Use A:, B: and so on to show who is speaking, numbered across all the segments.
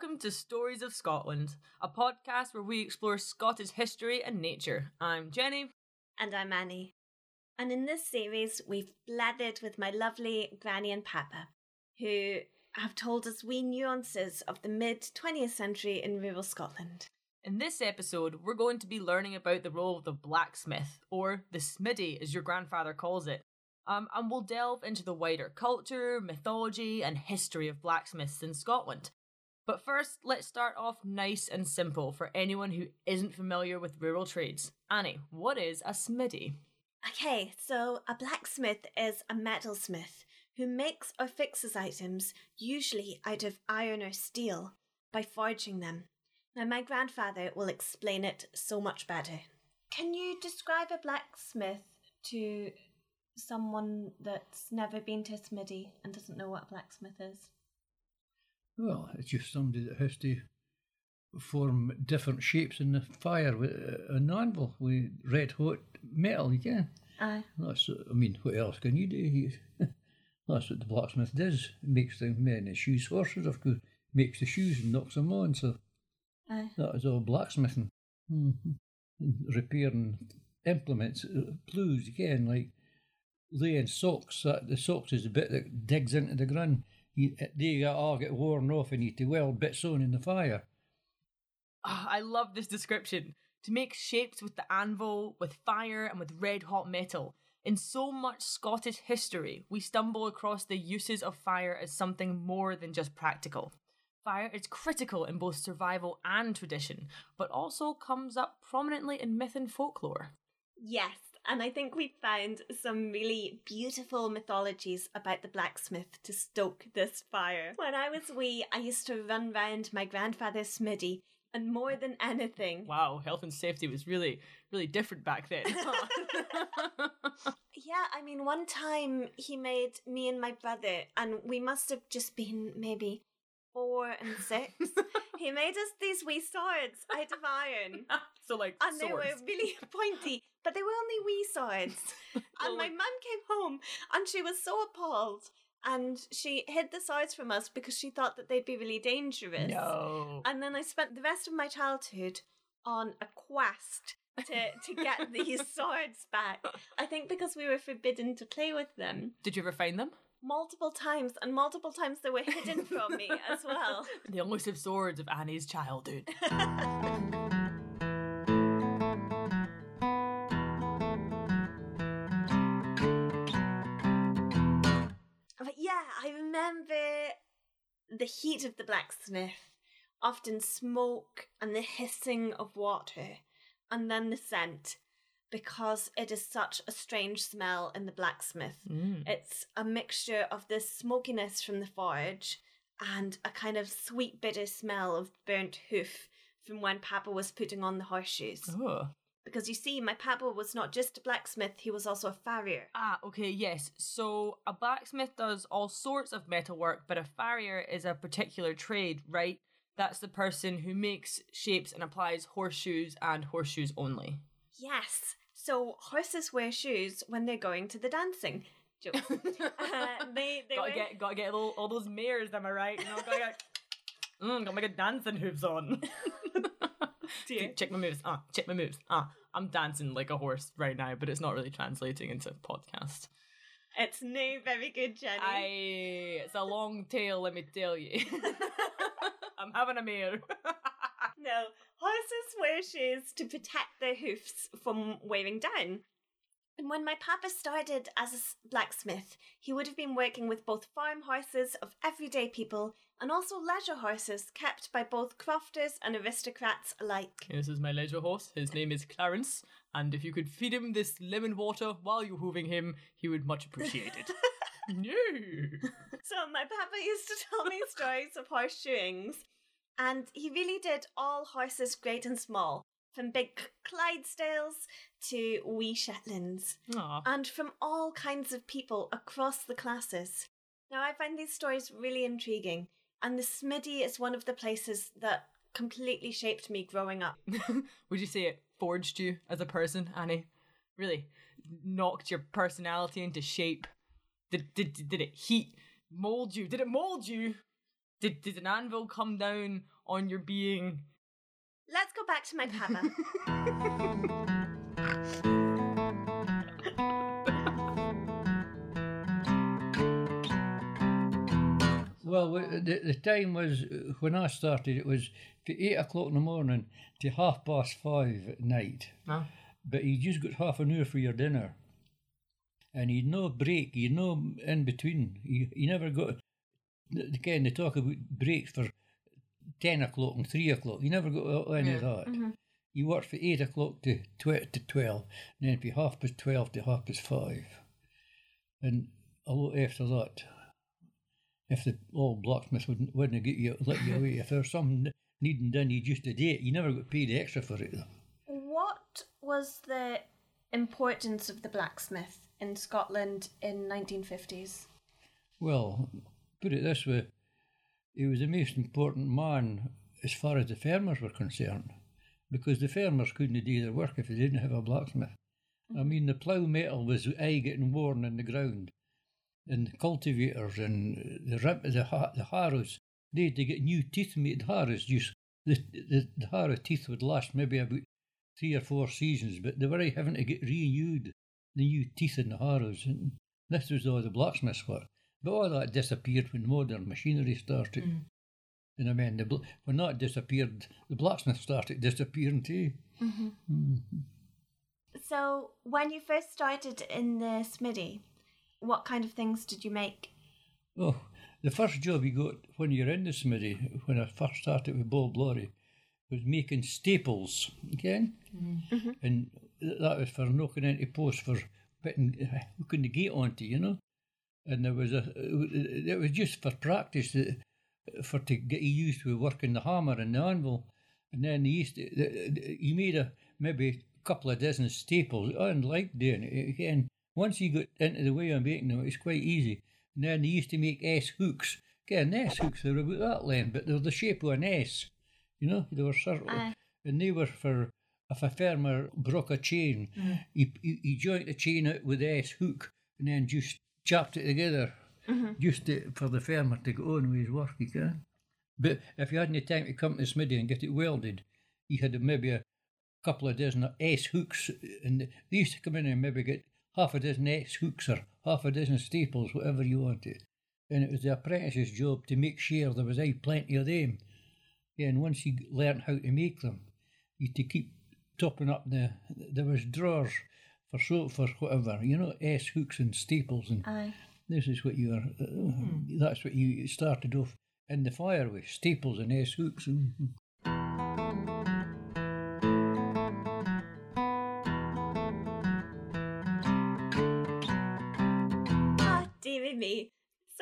A: Welcome to Stories of Scotland, a podcast where we explore Scottish history and nature. I'm Jenny.
B: And I'm Annie. And in this series, we've blathered with my lovely Granny and Papa, who have told us wee nuances of the mid 20th century in rural Scotland.
A: In this episode, we're going to be learning about the role of the blacksmith, or the smiddy as your grandfather calls it. Um, and we'll delve into the wider culture, mythology, and history of blacksmiths in Scotland. But first, let's start off nice and simple for anyone who isn't familiar with rural trades. Annie, what is a smiddy?
B: Okay, so a blacksmith is a metalsmith who makes or fixes items, usually out of iron or steel, by forging them. Now, my grandfather will explain it so much better. Can you describe a blacksmith to someone that's never been to a smithy and doesn't know what a blacksmith is?
C: Well, it's just somebody that has to form different shapes in the fire with uh, an anvil with red hot metal. You can.
B: Aye.
C: That's. I mean, what else can you do? That's what the blacksmith does. Makes the men the shoes horses, of course. Makes the shoes and knocks them on. So
B: Aye.
C: that is all blacksmithing. Mm-hmm. Repairing implements, uh, ploughs again, like laying socks. That the socks is the bit that digs into the ground. You, they all get worn off, and you have to weld bits on in the fire.
A: Ah, I love this description. To make shapes with the anvil, with fire, and with red hot metal. In so much Scottish history, we stumble across the uses of fire as something more than just practical. Fire is critical in both survival and tradition, but also comes up prominently in myth and folklore.
B: Yes, and I think we found some really beautiful mythologies about the blacksmith to stoke this fire. When I was wee, I used to run round my grandfather's smithy, and more than anything,
A: Wow, health and safety was really, really different back then.
B: yeah, I mean, one time he made me and my brother, and we must have just been maybe four and six. he made us these wee swords out of iron.
A: so, like,
B: And they were really pointy, but they were only wee swords.
A: Well, oh
B: And my
A: like-
B: mum came home and she was so appalled. And she hid the swords from us because she thought that they'd be really dangerous.
A: No.
B: And then I spent the rest of my childhood on a quest to, to get these swords back. I think because we were forbidden to play with them
A: Did you ever find them?
B: multiple times, and multiple times they were hidden from me as well.
A: The elusive swords of Annie's childhood.
B: The heat of the blacksmith, often smoke and the hissing of water, and then the scent, because it is such a strange smell in the blacksmith.
A: Mm.
B: It's a mixture of the smokiness from the forge and a kind of sweet bitter smell of burnt hoof from when Papa was putting on the horseshoes.
A: Oh.
B: Because you see, my Papa was not just a blacksmith, he was also a farrier.
A: Ah, okay, yes. So a blacksmith does all sorts of metalwork, but a farrier is a particular trade, right? That's the person who makes shapes and applies horseshoes and horseshoes only.
B: Yes. So horses wear shoes when they're going to the dancing. Uh, they they
A: gotta
B: wear-
A: get gotta get all, all those mares, am I right? You know, gotta get mm, gotta make a dancing hooves on. Check my moves. Ah, check my moves. Ah, I'm dancing like a horse right now, but it's not really translating into podcast.
B: It's no very good, Jenny.
A: I it's a long tail, let me tell you. I'm having a mare.
B: No, horses wear shoes to protect their hoofs from wearing down. And when my papa started as a blacksmith, he would have been working with both farm horses of everyday people and also leisure horses kept by both crofters and aristocrats alike.
A: this is my leisure horse. His name is Clarence, and if you could feed him this lemon water while you're hooving him, he would much appreciate it. no.
B: So my papa used to tell me stories of horseshoeings, and he really did all horses great and small, from big Clydesdales to wee Shetlands.
A: Aw.
B: and from all kinds of people across the classes. Now, I find these stories really intriguing, and the Smithy is one of the places that completely shaped me growing up.
A: Would you say it forged you as a person, Annie? Really knocked your personality into shape? Did, did, did it heat, mold you? Did it mold you? Did did an anvil come down on your being?
B: Let's go back to my papa.
C: Well, the, the time was when I started. It was from eight o'clock in the morning to half past five at night.
A: No.
C: But you just got half an hour for your dinner, and you'd no break. You'd no in between. You, you never got. Again, they talk about breaks for ten o'clock and three o'clock. You never got any of that. Mm-hmm. You worked from eight o'clock to tw- to twelve, and then from half past twelve to half past five, and a lot after that if the old blacksmith wouldn't wouldn't get you let you away. If there was something needing done, you just did it. You never got paid extra for it. Though.
B: what was the importance of the blacksmith in Scotland in 1950s?
C: Well, put it this way, he was the most important man as far as the farmers were concerned, because the farmers couldn't do their work if they didn't have a blacksmith. I mm-hmm. mean, the plough metal was aye getting worn in the ground, and the cultivators and uh, the rip, the, the harrows, they had to get new teeth made. Harrows just the, the the harrow teeth would last maybe about three or four seasons, but they were having to get renewed the new teeth in the harrows, and this was all the blacksmiths work. But all that disappeared when modern machinery started. Mm. And I mean, the, bl- when that disappeared, the blacksmith started disappearing too. Mm-hmm. Mm-hmm.
B: So, when you first started in the smithy, what kind of things did you make?
C: Oh, the first job you got when you're in the smithy, when I first started with Bob Laurie, was making staples, again. And that was for knocking into posts for putting, hooking the gate onto, you know. And there was a, it was just for practice, uh, for to get you used to working the hammer and the anvil. And then he used to, he made a maybe a couple of dozen staples. I didn't like doing it. Again, once you got into the way of making them, it was quite easy. And then they used to make S hooks. Again, S hooks, they were about that length, but they were the shape of an S. You know, they were circular.
B: Aye.
C: And they were for, if a farmer broke a chain, mm. he, he, he joined the chain out with the S hook and then just chopped it together mm-hmm. just to, for the farmer to go on with his work, you can. But if you hadn't time to come to the smithy and get it welded, you had maybe a couple of dozen S hooks, and they used to come in and maybe get half a dozen S hooks or half a dozen staples, whatever you wanted. And it was the apprentice's job to make sure there was aye plenty of them. Yeah, and once you learnt how to make them, you had to keep topping up the. There was drawers for so for whatever, you know, S hooks and staples, and
B: Aye.
C: this is what you are. Uh, That's what you started off in the fire with staples and S hooks. And,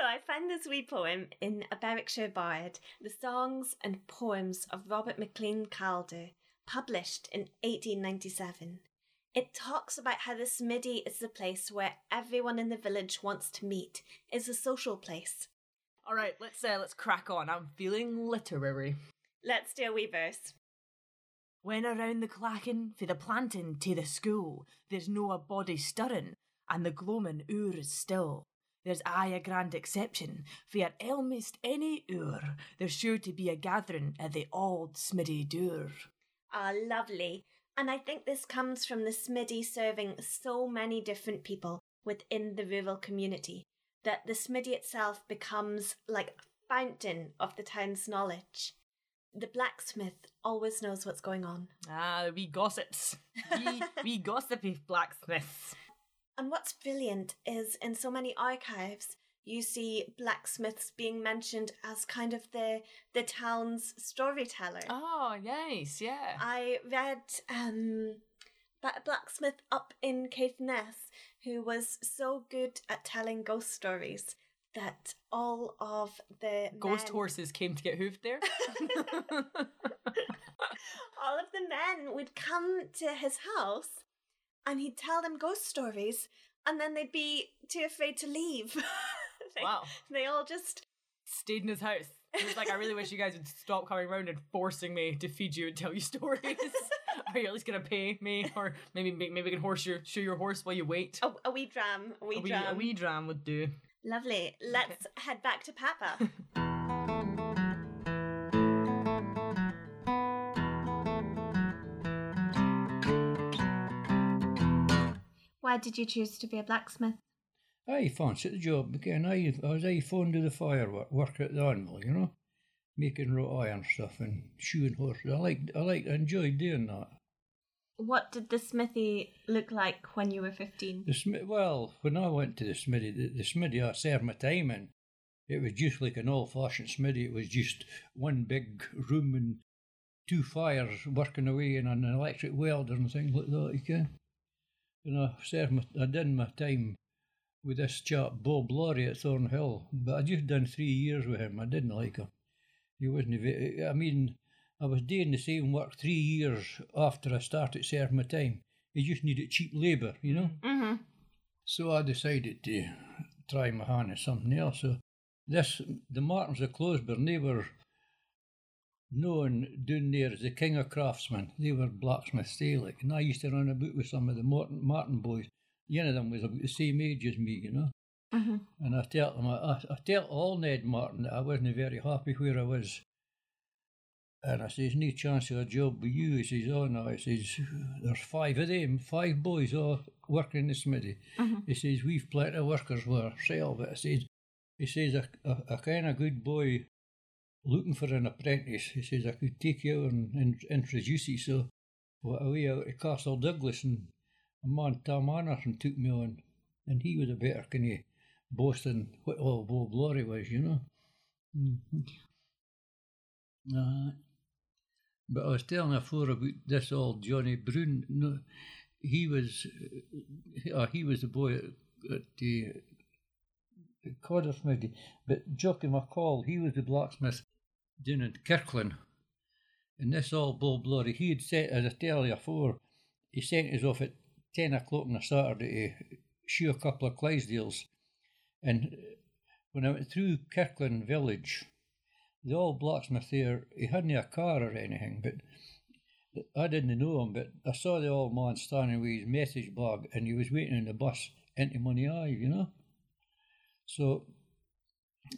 B: I found this wee poem in A Berwickshire Bard, The Songs and Poems of Robert MacLean Calder, published in 1897. It talks about how the smithy is the place where everyone in the village wants to meet, is a social place.
A: All right, let's uh, let's crack on. I'm feeling literary.
B: Let's do a wee verse.
A: When around the clachan for the planting to the school, there's no a body stirring, and the gloaming hour is still. There's aye a grand exception, for at almost any hour there's sure to be a gathering at the old smithy door.
B: Ah, lovely. And I think this comes from the smithy serving so many different people within the rural community that the smithy itself becomes like a fountain of the town's knowledge. The blacksmith always knows what's going on.
A: Ah, we gossips. We, we gossipy blacksmiths.
B: And what's brilliant is in so many archives, you see blacksmiths being mentioned as kind of the the town's storyteller.
A: Oh, yes, yeah.
B: I read um, about a blacksmith up in Caithness who was so good at telling ghost stories that all of the
A: Ghost
B: men,
A: horses came to get hooved there.
B: all of the men would come to his house and he'd tell them ghost stories and then they'd be too afraid to leave. they,
A: Wow.
B: They all just
A: Stayed in his house. He was like, I really wish you guys would stop coming around and forcing me to feed you and tell you stories. Are you at least gonna pay me, or maybe maybe we can horse your show your horse while you wait?
B: a, a wee dram, a wee
A: a wee,
B: dram.
A: a wee dram would do.
B: Lovely. Let's head back to Papa. Why did you choose to be a blacksmith?
C: I fancied the job again. I, I was I fond of the firework, work at the anvil, you know, making wrought iron stuff and shoeing horses. I like, I like, I enjoyed doing that.
B: What did the smithy look like when you were 15?
C: The smi- well, when I went to the smithy, the, the smithy I served my time in, it was just like an old-fashioned smithy. It was just one big room and two fires working away and an electric welder and things like that. You can. And I served my, I done my time with this chap Bob Laurie at Thornhill, but I just done three years with him. I didn't like him. He wasn't. I mean, I was doing the same work three years after I started serving my time. He just needed cheap labour, you know.
B: Mm-hmm.
C: So I decided to try my hand at something else. So this, the Martins of Closeburn, they were known down there as the king of craftsmen. They were blacksmiths, they like. And I used to run about with some of the Martin, Martin boys. One of them was about the same age as me, you know.
B: Mm-hmm.
C: And I tell them, I, I tell all Ned Martin that I wasn't very happy where I was. And I says, no chance of a job with you. He says, oh no. He says, there's five of them, five boys all working in the smithy.
B: Mm-hmm.
C: He says, we've plenty of workers for ourselves. But I says, he says, a, a, a kind of good boy looking for an apprentice. He says, I could take you and, introduce you. So we went away out to Castle Douglas and a man, Tom Anderson, took me on. And he was a better kind boss than what old Bob Laurie was, you know. Mm-hmm. Uh, but I was telling before about this old Johnny Brune. No, he was, uh, he was the boy at, at the Coddersmith. But Jockey McCall, he was the blacksmith down in Kirkland. And this old Bob Laurie, he had said, as I tell you before, he sent us off at 10 o'clock on a Saturday to shoe a couple of Clydesdales. And when I went through Kirkland village, the old blacksmith there, he hadn't a car or anything, but I didn't know him, but I saw the old man standing with his message bag and he was waiting in the bus into Moniaive, you know. So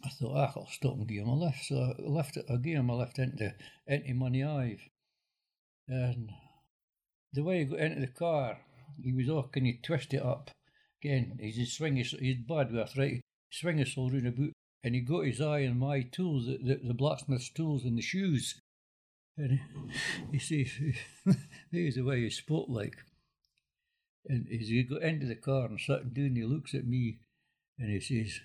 C: I thought, ah, I'll stop and give him a lift. So I left it, I gave him a lift into, into Moniaive. And the way he got into the car, he was all kind of twist it up. Again, he's just swinging, he's bad with arthritis, swing his all round about, and he got his eye on my tools, the, the, the blacksmith's tools and the shoes. And he, he says, there's the way he spoke like. And as he got into the car and sat down, he looks at me and he says,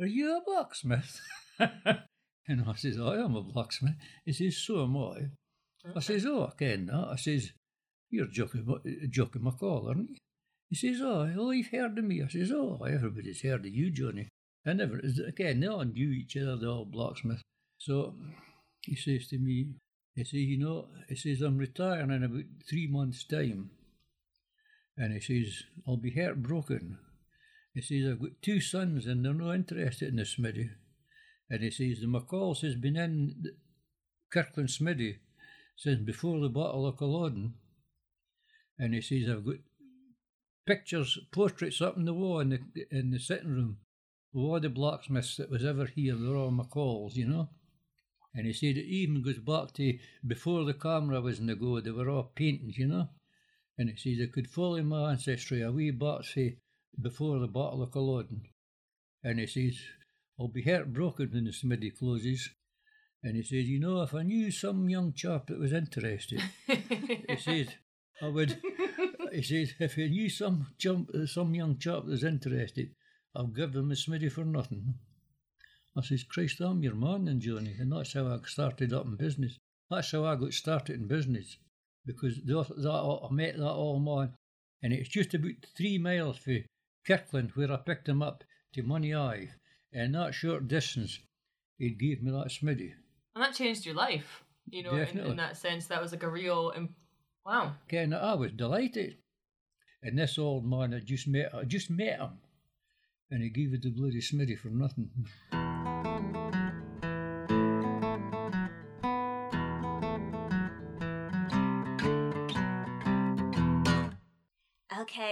C: Are you a blacksmith? and I says, I am a blacksmith. He says, So am I. I says, Oh, I ken that. I says, You're Jockey, Jockey McCall, aren't you? He says, Oh, oh, you've heard of me. I says, Oh, everybody's heard of you, Johnny. I never, again, they all knew each other, the old blacksmith. So he says to me, he says, You know, he says, I'm retiring in about three months' time. And he says, I'll be heartbroken. He says, I've got two sons and they're not interested in the smithy. And he says, the McCalls has been in Kirkland Smithy since before the Battle of Culloden. And he says, I've got pictures, portraits up in the wall in the, in the sitting room of all the blacksmiths that was ever here. They're all McCalls, you know. And he said it even goes back to before the camera was in the go, they were all paintings, you know. And he says, I could follow my ancestry a wee back to before the Battle of Culloden. And he says, I'll be heartbroken when the smithy closes. And he says, You know, if I knew some young chap that was interested, he says, I would. He says, If I knew some jump, some young chap that was interested, I'll give them the smithy for nothing. I says, Christ, I'm your man, then, Johnny. And that's how I started up in business. That's how I got started in business. Because that, that I met that old man, and it's just about three miles from Kirkland where I picked him up to Moniaive. And that short distance, he gave me that smithy.
A: And that changed your life, you know, in, in that sense. That was like a real. Im- wow.
C: Ken, I was delighted. And this old man, I just met, I just met him, and he gave it the bloody smithy for nothing.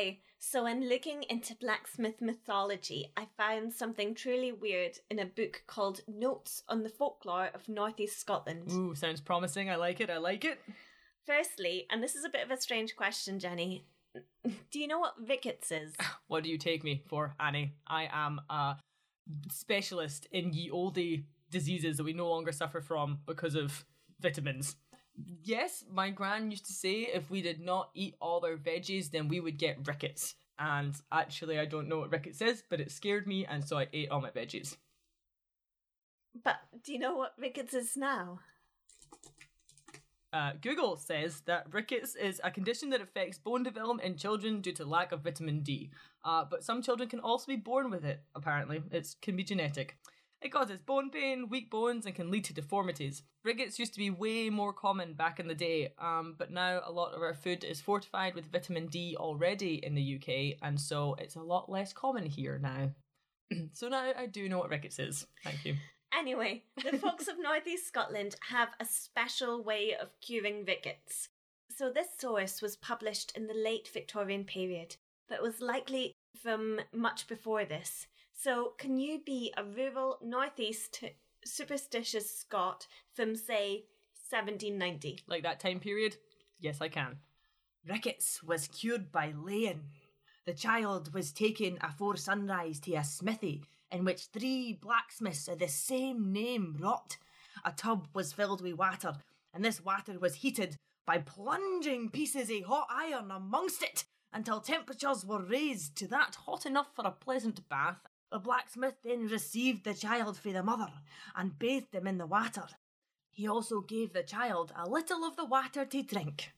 B: Okay, so in looking into blacksmith mythology, I found something truly weird in a book called Notes on the Folklore of Northeast Scotland.
A: Ooh, sounds promising. I like it. I like it.
B: Firstly, and this is a bit of a strange question, Jenny, do you know what rickets is?
A: What do you take me for, Annie? I am a specialist in ye olde diseases that we no longer suffer from because of vitamins. Yes, my gran used to say if we did not eat all our veggies, then we would get rickets. And actually, I don't know what rickets is, but it scared me, and so I ate all my veggies.
B: But do you know what rickets is now?
A: Uh, Google says that rickets is a condition that affects bone development in children due to lack of vitamin D. Uh, but some children can also be born with it, apparently. It can be genetic. It causes bone pain, weak bones, and can lead to deformities. Rickets used to be way more common back in the day, um, but now a lot of our food is fortified with vitamin D already in the UK, and so it's a lot less common here now. so now I do know what rickets is. Thank you.
B: Anyway, the folks of Northeast Scotland have a special way of curing rickets. So, this source was published in the late Victorian period, but was likely from much before this. So, can you be a rural Northeast superstitious Scot from, say, 1790?
A: Like that time period? Yes, I can. Rickets was cured by laying. The child was taken afore sunrise to a smithy in which three blacksmiths of the same name wrought. A tub was filled with water, and this water was heated by plunging pieces of hot iron amongst it until temperatures were raised to that hot enough for a pleasant bath. The blacksmith then received the child for the mother and bathed him in the water. He also gave the child a little of the water to drink.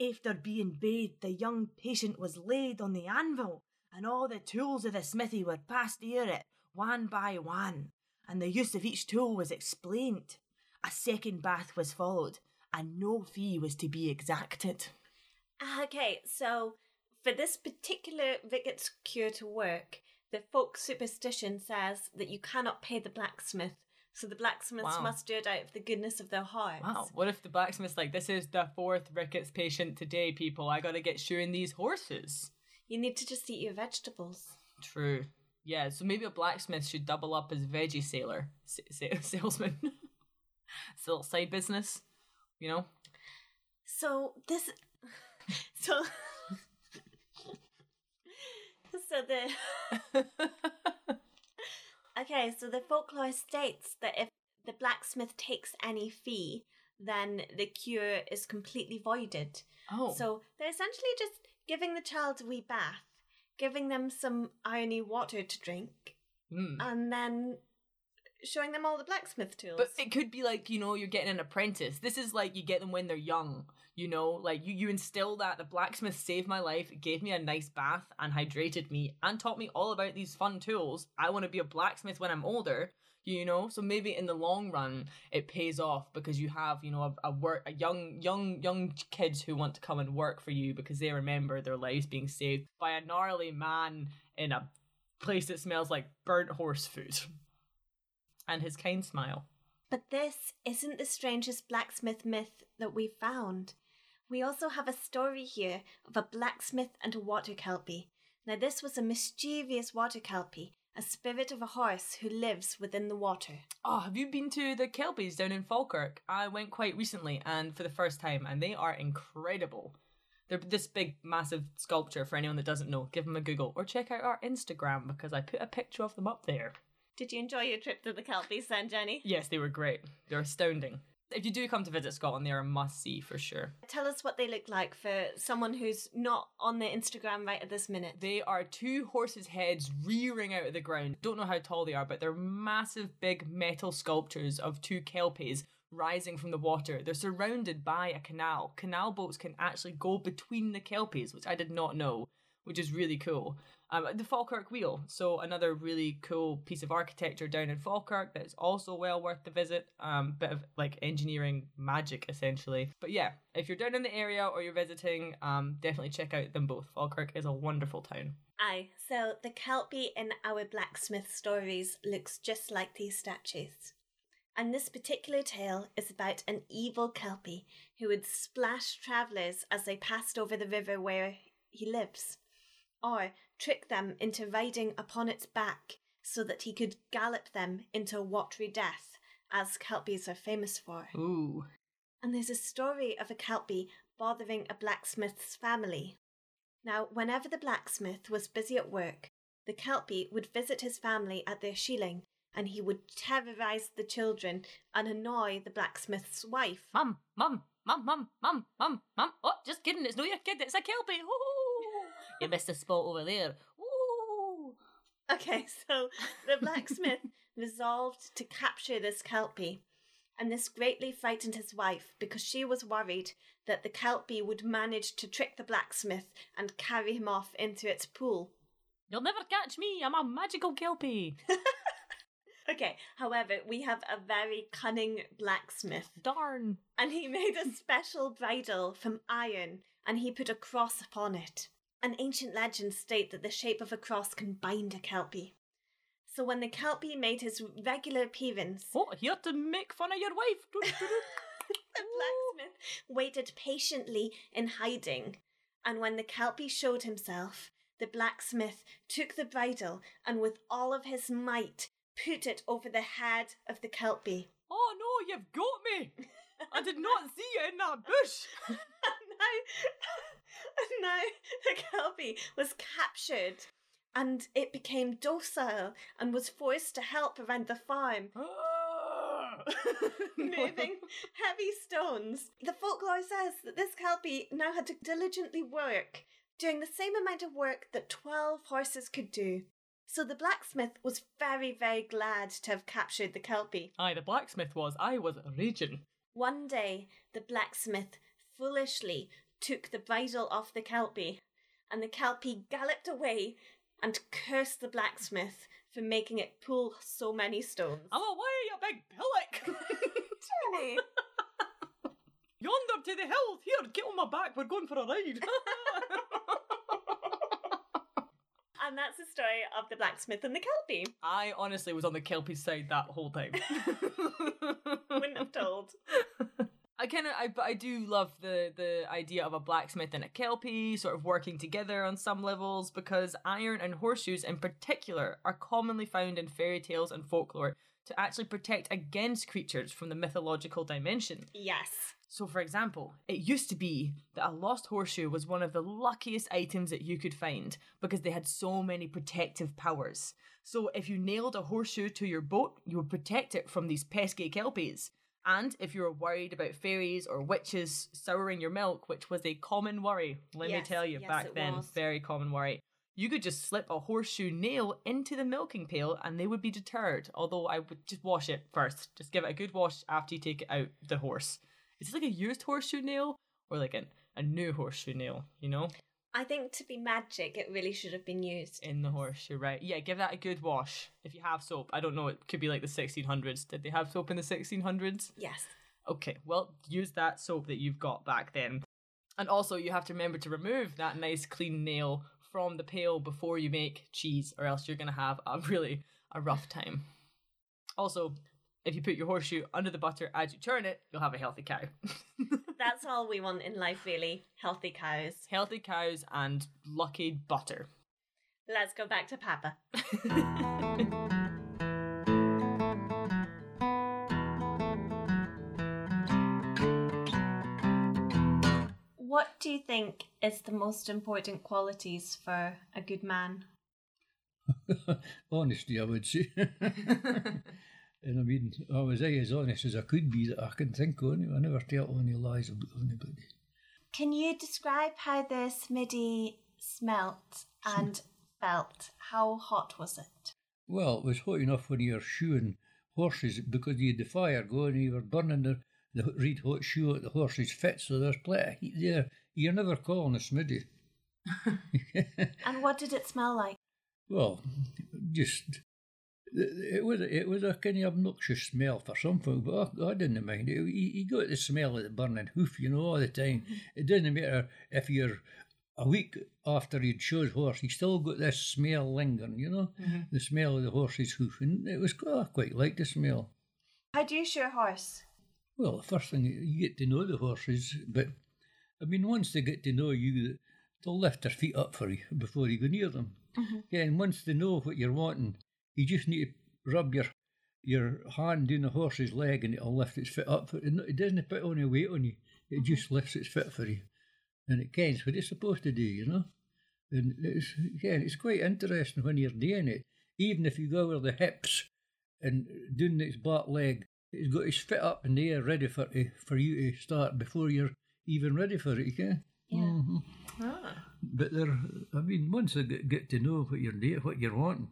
A: After being bathed, the young patient was laid on the anvil and all the tools of the smithy were passed near it, one by one, and the use of each tool was explained. A second bath was followed, and no fee was to be exacted.
B: Ah, okay, so for this particular rickets cure to work, the folk superstition says that you cannot pay the blacksmith, so the blacksmiths
A: Wow.
B: must do it out of the goodness of their hearts.
A: Wow, what if the blacksmith's like, this is the fourth rickets patient today, people. I gotta get shoeing these horses.
B: You need to just eat your vegetables.
A: True. Yeah, so maybe a blacksmith should double up as veggie sailor, sa- sa- salesman. it's a little side business, you know?
B: So this, so, so the okay. So the folklore states that if the blacksmith takes any fee, then the cure is completely voided.
A: oh.
B: So they're essentially just giving the child a wee bath, giving them some irony water to drink,
A: Hmm.
B: and then showing them all the blacksmith tools.
A: But it could be like, you know, you're getting an apprentice. This is like you get them when they're young, you know, like you, you instill that the blacksmith saved my life, gave me a nice bath, and hydrated me, and taught me all about these fun tools. I want to be a blacksmith when I'm older, you know. So maybe in the long run, it pays off because you have, you know, a, a work, a young, young, young kids who want to come and work for you because they remember their lives being saved by a gnarly man in a place that smells like burnt horse food, and his cane smile.
B: But this isn't the strangest blacksmith myth that we've found. We also have a story here of a blacksmith and a water kelpie. Now, this was a mischievous water kelpie, a spirit of a horse who lives within the water.
A: Oh, have you been to the Kelpies down in Falkirk? I went quite recently and for the first time, and they are incredible. They're this big, massive sculpture for anyone that doesn't know. Give them a Google or check out our Instagram because I put a picture of them up there.
B: Did you enjoy your trip to the kelpies then, Jenny?
A: Yes, they were great. They're astounding. If you do come to visit Scotland, they are a must see for sure.
B: Tell us what they look like for someone who's not on the Instagram right at this minute.
A: They are two horses' heads rearing out of the ground. Don't know how tall they are, but they're massive, big metal sculptures of two kelpies rising from the water. They're surrounded by a canal. Canal boats can actually go between the kelpies, which I did not know, which is really cool. Um, the Falkirk Wheel, so another really cool piece of architecture down in Falkirk that is also well worth the visit. Um, bit of like engineering magic essentially. But yeah, if you're down in the area or you're visiting, um, definitely check out them both. Falkirk is a wonderful town.
B: Aye, so the kelpie in our blacksmith stories looks just like these statues. And this particular tale is about an evil kelpie who would splash travellers as they passed over the river where he lives, or trick them into riding upon its back so that he could gallop them into watery death, as kelpies are famous for.
A: Ooh.
B: And there's a story of a kelpie bothering a blacksmith's family. Now, whenever the blacksmith was busy at work, the Kelpie would visit his family at their shieling, and he would terrorize the children and annoy the blacksmith's wife.
A: Mum, mum, mum, mum, mum, mum, mum. Oh, just kidding. It's no your kid. It's a kelpie. Ooh. You missed a spot over there.
B: Okay, so the blacksmith resolved to capture this Kelpie, and this greatly frightened his wife because she was worried that the Kelpie would manage to trick the blacksmith and carry him off into its pool.
A: You'll never catch me. I'm a magical kelpie.
B: Okay, however, we have a very cunning blacksmith,
A: Darn.
B: and he made a special bridle from iron and he put a cross upon it. An ancient legends state that the shape of a cross can bind a Kelpie. So when the Kelpie made his regular appearance,
A: Oh, here to make fun of your wife.
B: the blacksmith waited patiently in hiding, and when the Kelpie showed himself, the blacksmith took the bridle and with all of his might put it over the head of the Kelpie.
A: oh no, you've got me. I did not see you in that bush.
B: and now, and now the Kelpie was captured and it became docile and was forced to help around the farm, moving heavy stones. The folklore says that this Kelpie now had to diligently work, doing the same amount of work that 12 horses could do. So the blacksmith was very, very glad to have captured the Kelpie.
A: Aye, the blacksmith was. I was a raging.
B: One day, the blacksmith foolishly took the bridle off the Kelpie, and the Kelpie galloped away and cursed the blacksmith for making it pull so many stones.
A: I'm away, you big pillock.
B: Really?
A: Yonder to the hills. Here, get on my back. We're going for a ride.
B: and that's the story of the blacksmith and the Kelpie.
A: I honestly was on the Kelpie's side that whole time.
B: Wouldn't have told.
A: I kind of, I, I do love the the idea of a blacksmith and a kelpie sort of working together on some levels because iron and horseshoes in particular are commonly found in fairy tales and folklore to actually protect against creatures from the mythological dimension.
B: Yes.
A: So, for example, it used to be that a lost horseshoe was one of the luckiest items that you could find because they had so many protective powers. So, if you nailed a horseshoe to your boat, you would protect it from these pesky kelpies. And if you were worried about fairies or witches souring your milk, which was a common worry, let me tell you,
B: yes,
A: back then,
B: was.
A: very common worry. You could just slip a horseshoe nail into the milking pail and they would be deterred. Although I would just wash it first. Just give it a good wash after you take it out the horse. Is it like a used horseshoe nail or like an, a new horseshoe nail, you know?
B: I think to be magic, it really should have been used.
A: In the horseshoe, right? Yeah, give that a good wash. If you have soap, I don't know, it could be like the 1600s. Did they have soap in the 1600s?
B: Yes.
A: Okay, well, use that soap that you've got back then. And also, you have to remember to remove that nice clean nail from the pail before you make cheese, or else you're going to have a really a rough time. Also, if you put your horseshoe under the butter as you churn it, you'll have a healthy cow.
B: That's all we want in life, really. Healthy cows.
A: healthy cows and lucky butter.
B: Let's go back to Papa. What do you think is the most important qualities for a good man?
C: Honesty, I would say. And I mean, I was as honest as I could be that I can think on. I never tell any lies about anybody.
B: Can you describe how the Smitty smelt and felt? How hot was it?
C: Well, it was hot enough when you were shoeing horses because you had the fire going and you were burning the, the red hot shoe at the horse's feet, so there's plenty of heat there. You're never calling a smiddy.
B: And what did it smell like?
C: Well, just it was it was a kind of obnoxious smell for something, but I, I didn't mind it. You, you got the smell of the burning hoof, you know, all the time. It doesn't matter if you're a week after you'd showed horse, you still got this smell lingering, you know, mm-hmm. the smell of the horse's hoof, and it was I quite like the smell.
B: How do you show a horse?
C: Well, the first thing you get to know the horses, but I mean, once they get to know you, they'll lift their feet up for you before you go near them. Mm-hmm. Yeah, and once they know what you're wanting, you just need to rub your your hand down the horse's leg and it'll lift its foot up. It it doesn't put any weight on you, it just lifts its foot for you. And it kens what it's supposed to do, you know? And it's again, it's quite interesting when you're doing it. Even if you go over the hips and doing its back leg, it's got its foot up in the air ready for to, for you to start before you're even ready for it. You can.
B: Yeah.
C: Mhm.
A: Ah.
C: But they're, I mean, once they get, get to know what you're doing, what you're wanting,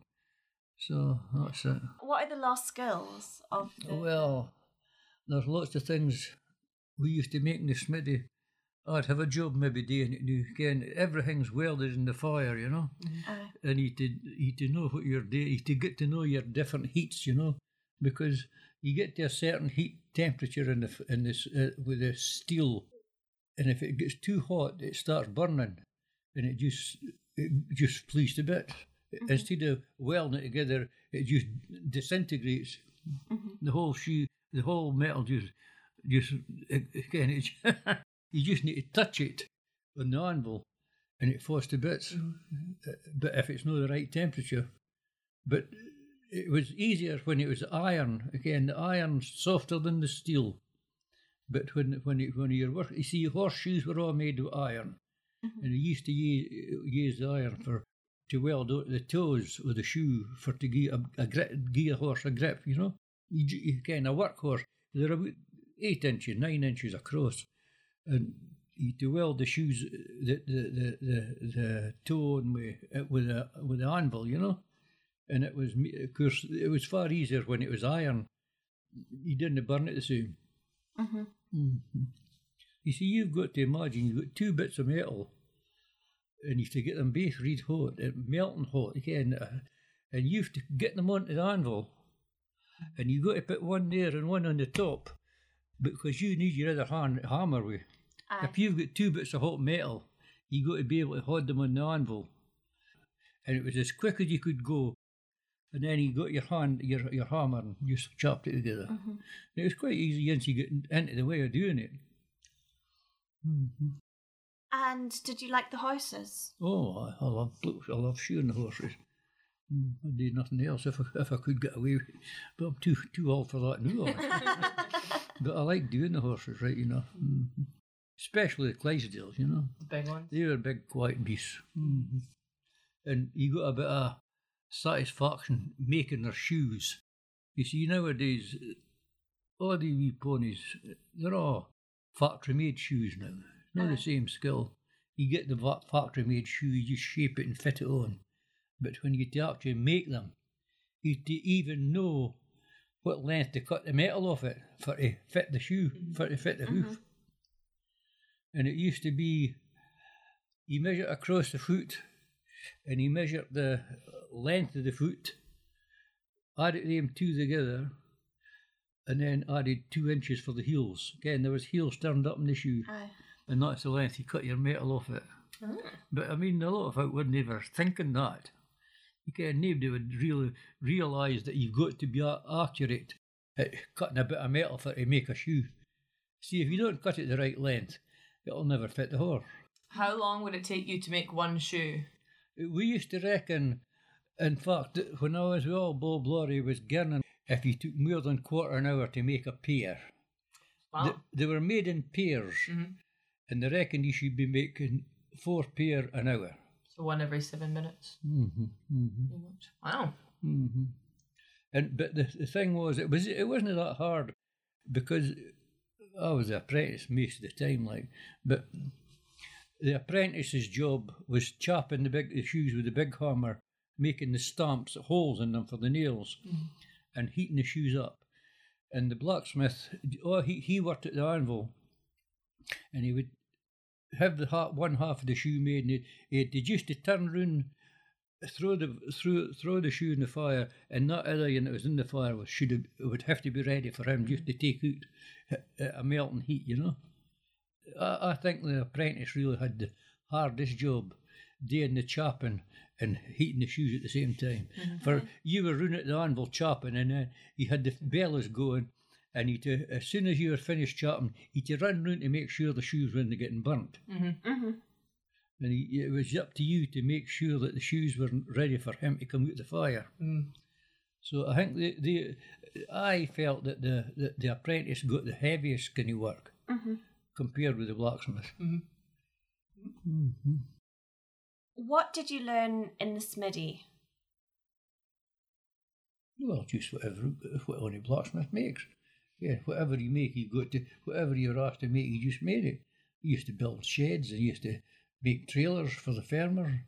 C: so that's it.
B: What are the lost skills of the
C: Well, there's lots of things we used to make in the smithy. I'd have a job maybe doing it now. Again, everything's welded in the fire, you know.
B: Aye.
C: And you to you to know what you're doing, you to get to know your different heats, you know, because you get to a certain heat temperature in the in this uh, with the steel, and if it gets too hot, it starts burning, and it just it just flees to bits. Mm-hmm. Instead of welding it together, it just disintegrates. Mm-hmm. The whole shoe, the whole metal just just eh, again, it, you just need to touch it on the anvil, and it falls to bits mm-hmm. Uh, but if it's not the right temperature. But it was easier when it was iron. Again, the iron's softer than the steel. But when when it, when you're working, you see, horseshoes were all made of iron, and they used to use, use the iron for to weld out the toes of the shoe for to give a, a grip, give a horse a grip. You know, you, you again a workhorse. They're about eight inches, nine inches across, and you to weld the shoes, the the the the, the toe and with uh, with a with the anvil, you know, and it was of course it was far easier when it was iron. You didn't burn it the same.
B: Mm-hmm.
C: hmm You see, you've got to imagine you've got two bits of metal, and you have to get them both red hot, uh, melting hot again, uh, and you have to get them onto the anvil, and you've got to put one there and one on the top, because you need your other hand hammer with.
B: Aye.
C: If you've got two bits of hot metal, you got to be able to hold them on the anvil. And it was as quick as you could go. And then you got your hand, your your hammer, and just chopped it together.
B: Mhm.
C: It was quite easy once you get into the way of doing it. hmm
B: And did you like the horses?
C: Oh, I, I love I love shoeing the horses. Mm, I'd do nothing else if I, if I could get away with it. But I'm too too old for that now. but I like doing the horses, right enough. hmm Especially the Clydesdales, you know.
A: The big one.
C: They were big, quiet beasts. hmm And you got a bit of satisfaction making their shoes. You see, nowadays, all the wee ponies, they're all factory made shoes now. Not the same skill. You get the factory made shoe, you just shape it and fit it on. But when you to actually make them, you to even know what length to cut the metal off it for to fit the shoe, mm-hmm. for to fit the hoof. Mm-hmm. And it used to be you measure across the foot and you measure the length of the foot, added them two together, and then added two inches for the heels. Again, there was heels turned up in the shoe,
B: Aye.
C: And that's the length you cut your metal off it. But I mean, a lot of folk wouldn't ever thinking that. You can't nobody would really realise that you've got to be accurate at cutting a bit of metal for to make a shoe. See, if you don't cut it the right length, it'll never fit the horse.
A: How long would it take you to make one shoe?
C: We used to reckon, in fact, when I was with all Bob Laurie was girning, if you took more than quarter an hour to make a pair,
A: Wow.
C: Th- they were made in pairs,
A: Mhm.
C: And they reckon you should be making four pair an hour.
A: So one every seven minutes.
C: Mm-hmm, mm-hmm.
A: Wow.
C: mm-hmm. And but the, the thing was, it was it wasn't that hard because I was an apprentice most of the time, like, but the apprentice's job was chopping the big the shoes with the big hammer, making the stamps, holes in them for the nails, and heating the shoes up. And the blacksmith, oh, he, he worked at the anvil, and he would have the one half of the shoe made, and he, he had to just to turn round, throw the throw throw the shoe in the fire, and that other one that was in the fire was should have, would have to be ready for him just to mm-hmm. take out a, a melting heat, you know. I, I think the apprentice really had the hardest job, doing the chopping and heating the shoes at the same time. Mm-hmm. For mm-hmm. you were running at the anvil chopping, and then you had the bellows going, and you to, as soon as you were finished chopping, you to run round to make sure the shoes weren't getting burnt.
A: Mm-hmm.
B: Mm-hmm.
C: And he, it was up to you to make sure that the shoes weren't ready for him to come out of the fire.
A: Mm.
C: So I think the, the I felt that the, the, the apprentice got the heaviest skinny work
B: Mm-hmm.
C: compared with the blacksmith.
A: Mhm.
C: Mhm.
B: What did you learn in the smithy?
C: Well, just whatever what any blacksmith makes. Yeah, whatever you make, you got to whatever you're asked to make, you just made it. You used to build sheds and you used to make trailers for the farmer.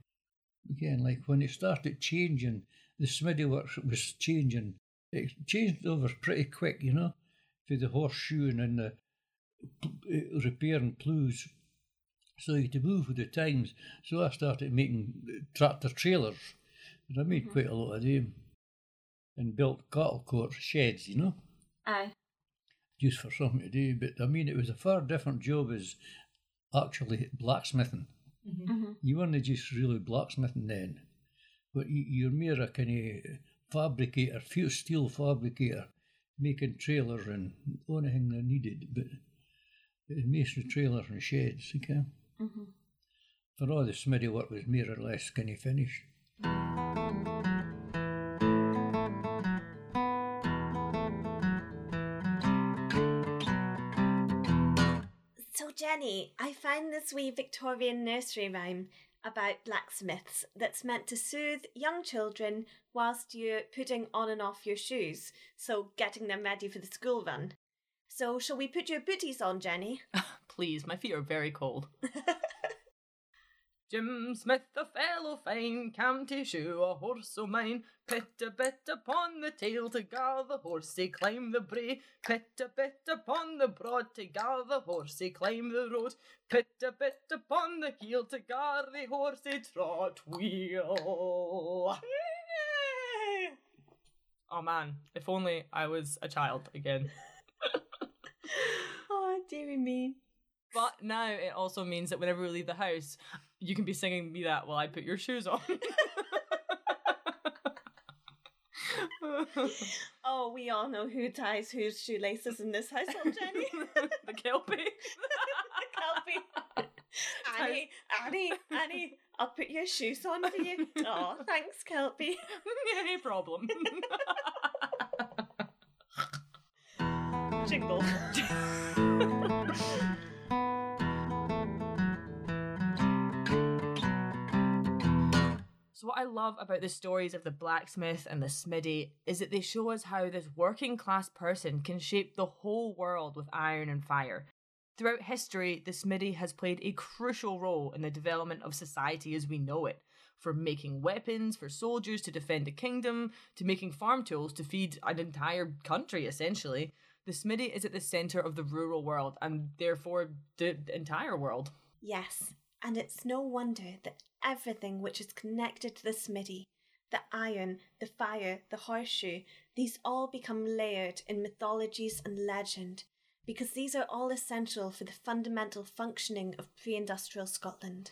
C: Again, like when it started changing, the smithy works was changing. It changed over pretty quick, you know, to the horseshoeing and the uh, repairing ploughs. So you had to move with the times. So I started making tractor trailers, and I made
B: Mhm.
C: quite a lot of them, and built cattle courts, sheds, you know
B: Aye.
C: Just for something to do. But I mean, it was a far different job as actually blacksmithing.
B: hmm
C: You weren't just really blacksmithing then, but you, you're more a kind of fabricator, few steel fabricator, making trailers and anything they needed. But it was mostly trailers and sheds. Okay,
B: hmm
C: for all the smithy work was more or less kind of finished.
B: Jenny, I find this wee Victorian nursery rhyme about blacksmiths that's meant to soothe young children whilst you're putting on and off your shoes, so getting them ready for the school run. So, shall we put your booties on, Jenny?
A: Please, my feet are very cold. Jim Smith, a fellow fine, cam to shoe a horse o' mine. Pit a bit upon the tail to gar the horsey climb the brae. Pit a bit upon the broad to gar the horsey climb the road. Pit a bit upon the heel to gar the horsey trot wheel. Oh man, if only I was a child again.
B: oh, dearie me.
A: But now it also means that whenever we leave the house, you can be singing me that while I put your shoes on.
B: Oh, we all know who ties whose shoelaces in this household, Jenny.
A: the Kelpie.
B: The kelpie. Annie, Annie, Annie, I'll put your shoes on for you. Oh, thanks, Kelpie.
A: Any problem.
B: Jingle.
A: I love about the stories of the blacksmith and the smiddy is that they show us how this working class person can shape the whole world with iron and fire. Throughout history, the smiddy has played a crucial role in the development of society as we know it. From making weapons for soldiers to defend a kingdom, to making farm tools to feed an entire country, essentially. The smiddy is at the centre of the rural world and therefore the entire world.
B: Yes, and it's no wonder that everything which is connected to the smithy, the iron, the fire, the horseshoe, these all become layered in mythologies and legend, because these are all essential for the fundamental functioning of pre industrial Scotland.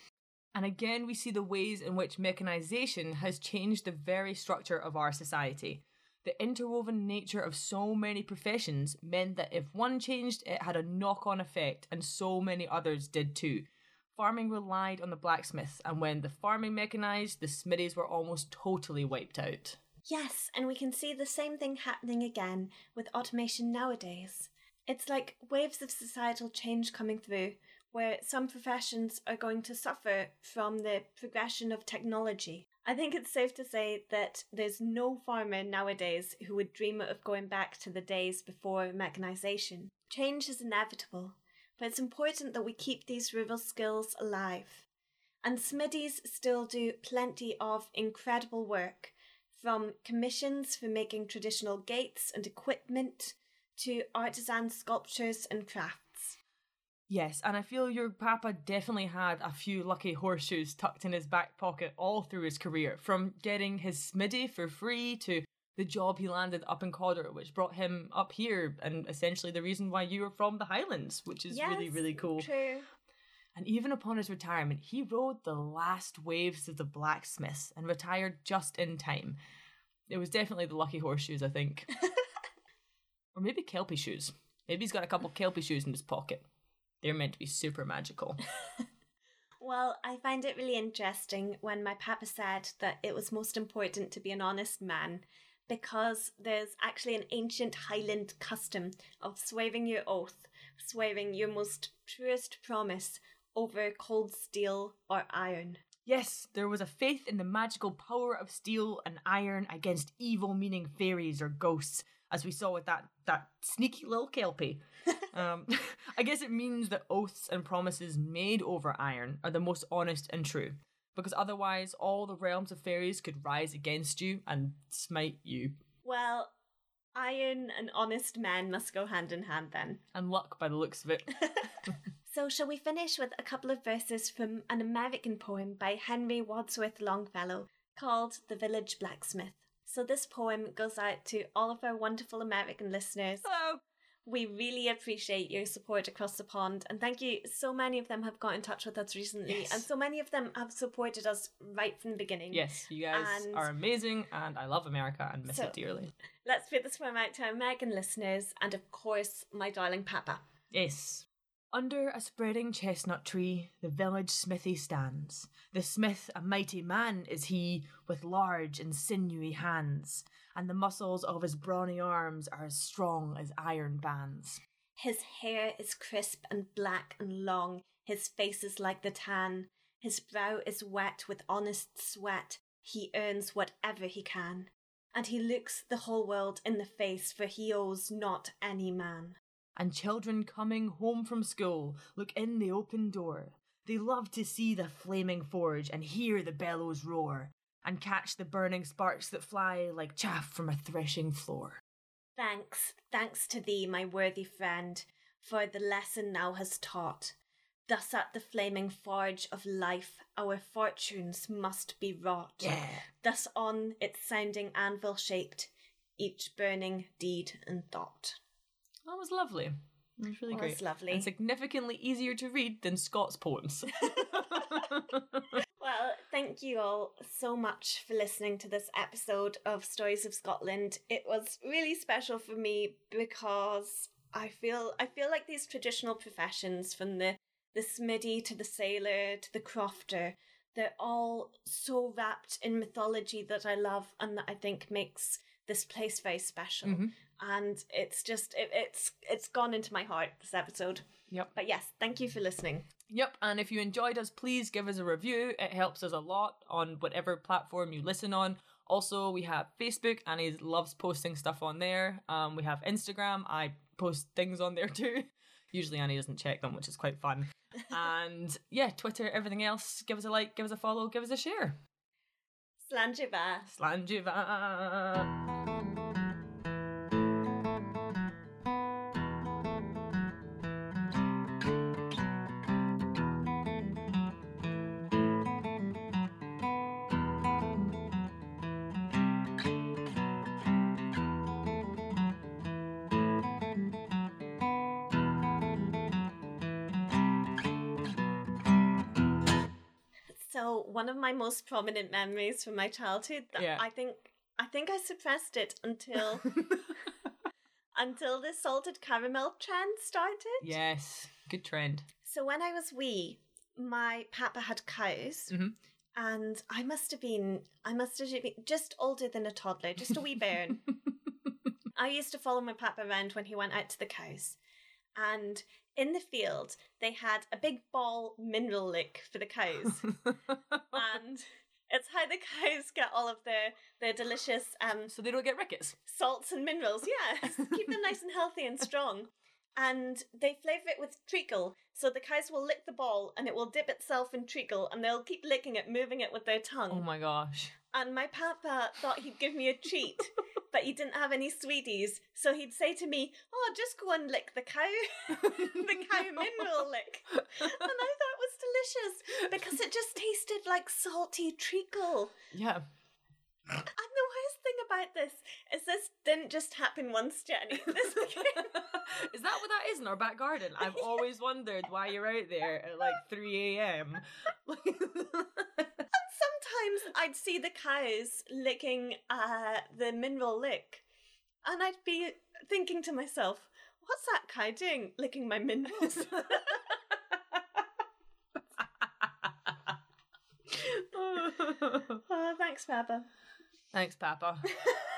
A: And again, we see the ways in which mechanisation has changed the very structure of our society. The interwoven nature of so many professions meant that if one changed, it had a knock on effect, and so many others did too. Farming relied on the blacksmiths, and when the farming mechanised, the smithies were almost totally wiped out.
B: Yes, and we can see the same thing happening again with automation nowadays. It's like waves of societal change coming through, where some professions are going to suffer from the progression of technology. I think it's safe to say that there's no farmer nowadays who would dream of going back to the days before mechanisation. Change is inevitable, but it's important that we keep these rural skills alive. And smithies still do plenty of incredible work, from commissions for making traditional gates and equipment to artisan sculptures and crafts.
A: Yes, and I feel your papa definitely had a few lucky horseshoes tucked in his back pocket all through his career, from getting his smithy for free to the job he landed up in Codder, which brought him up here, and essentially the reason why you were from the Highlands, which is really,
B: Yes,
A: really cool.
B: True.
A: And even upon his retirement, he rode the last waves of the blacksmiths and retired just in time. It was definitely the lucky horseshoes, I think. or maybe Kelpie shoes. Maybe he's got a couple Kelpie shoes in his pocket. They're meant to be super magical.
B: Well, I find it really interesting when my papa said that it was most important to be an honest man because there's actually an ancient Highland custom of swearing your oath, swearing your most truest promise over cold steel or iron.
A: Yes, there was a faith in the magical power of steel and iron against evil meaning fairies or ghosts, as we saw with that, that sneaky little kelpie. um, I guess it means that oaths and promises made over iron are the most honest and true, because otherwise all the realms of fairies could rise against you and smite you.
B: Well, iron and honest men must go hand in hand then.
A: And luck by the looks of it.
B: So, shall we finish with a couple of verses from an American poem by Henry Wadsworth Longfellow called The Village Blacksmith? So, this poem goes out to all of our wonderful American listeners.
A: Hello.
B: We really appreciate your support across the pond, and thank you. So many of them have got in touch with us recently,
A: Yes.
B: and so many of them have supported us right from the beginning.
A: Yes, you guys
B: And-
A: are amazing, and I love America and miss
B: So-
A: it dearly.
B: Let's put this one out to our American listeners, and of course, my darling Papa.
A: Yes. Under a spreading chestnut tree, the village smithy stands. The smith, a mighty man, is he, with large and sinewy hands, and the muscles of his brawny arms are as strong as iron bands.
B: His hair is crisp and black and long, his face is like the tan. His brow is wet with honest sweat, he earns whatever he can. And he looks the whole world in the face, for he owes not any man.
A: And children coming home from school look in the open door. They love to see the flaming forge and hear the bellows roar, and catch the burning sparks that fly like chaff from a threshing floor.
B: Thanks, thanks to thee, my worthy friend, for the lesson thou hast taught. Thus at the flaming forge of life our fortunes must be wrought.
A: Yeah.
B: Thus on its sounding anvil shaped, each burning deed and thought.
A: That was lovely. It was really
B: Well,
A: great.
B: that's lovely.
A: And significantly easier to read than Scott's poems.
B: Well, thank you all so much for listening to this episode of Stories of Scotland. It was really special for me because I feel I feel like these traditional professions from the the smithy to the sailor to the crofter, they're all so wrapped in mythology that I love and that I think makes this place very special.
A: Mhm.
B: And it's just it, it's it's gone into my heart this episode.
A: yep.
B: But yes, thank you for listening.
A: Yep. And if you enjoyed us, please give us a review. It helps us a lot on whatever platform you listen on. Also, we have Facebook. Annie loves posting stuff on there. Um, we have Instagram. I post things on there too. Usually Annie doesn't check them, which is quite fun. and yeah, Twitter, everything else. Give us a like, give us a follow, give us a share.
B: Slàinte mhath. Slanjiva. Most prominent memories from my childhood that
A: Yeah.
B: I think I think I suppressed it until until the salted caramel trend started.
A: yes, good trend.
B: So when I was wee, my papa had cows.
A: Mhm.
B: And I must have been I must have been just older than a toddler, just a wee bairn. I used to follow my papa around when he went out to the cows. And in the field, they had a big ball mineral lick for the cows. and it's how the cows get all of their, their delicious um,
A: so they don't get rickets.
B: salts and minerals. yeah. keep them nice and healthy and strong. And they flavour it with treacle, so the cows will lick the ball and it will dip itself in treacle, and they'll keep licking it, moving it with their tongue.
A: Oh my gosh.
B: And my papa thought he'd give me a treat, but he didn't have any sweeties, so he'd say to me, "Oh, just go and lick the cow, the cow mineral lick." And I thought it was delicious because it just tasted like salty treacle.
A: Yeah.
B: The thing about this is this didn't just happen once, Jenny. This became
A: is that what that is in our back garden? I've always wondered why you're out there at like 3 a.m.
B: and sometimes I'd see the cows licking uh, the mineral lick, and I'd be thinking to myself, "What's that cow doing, licking my minerals?" oh, thanks, Papa.
A: Thanks, Papa.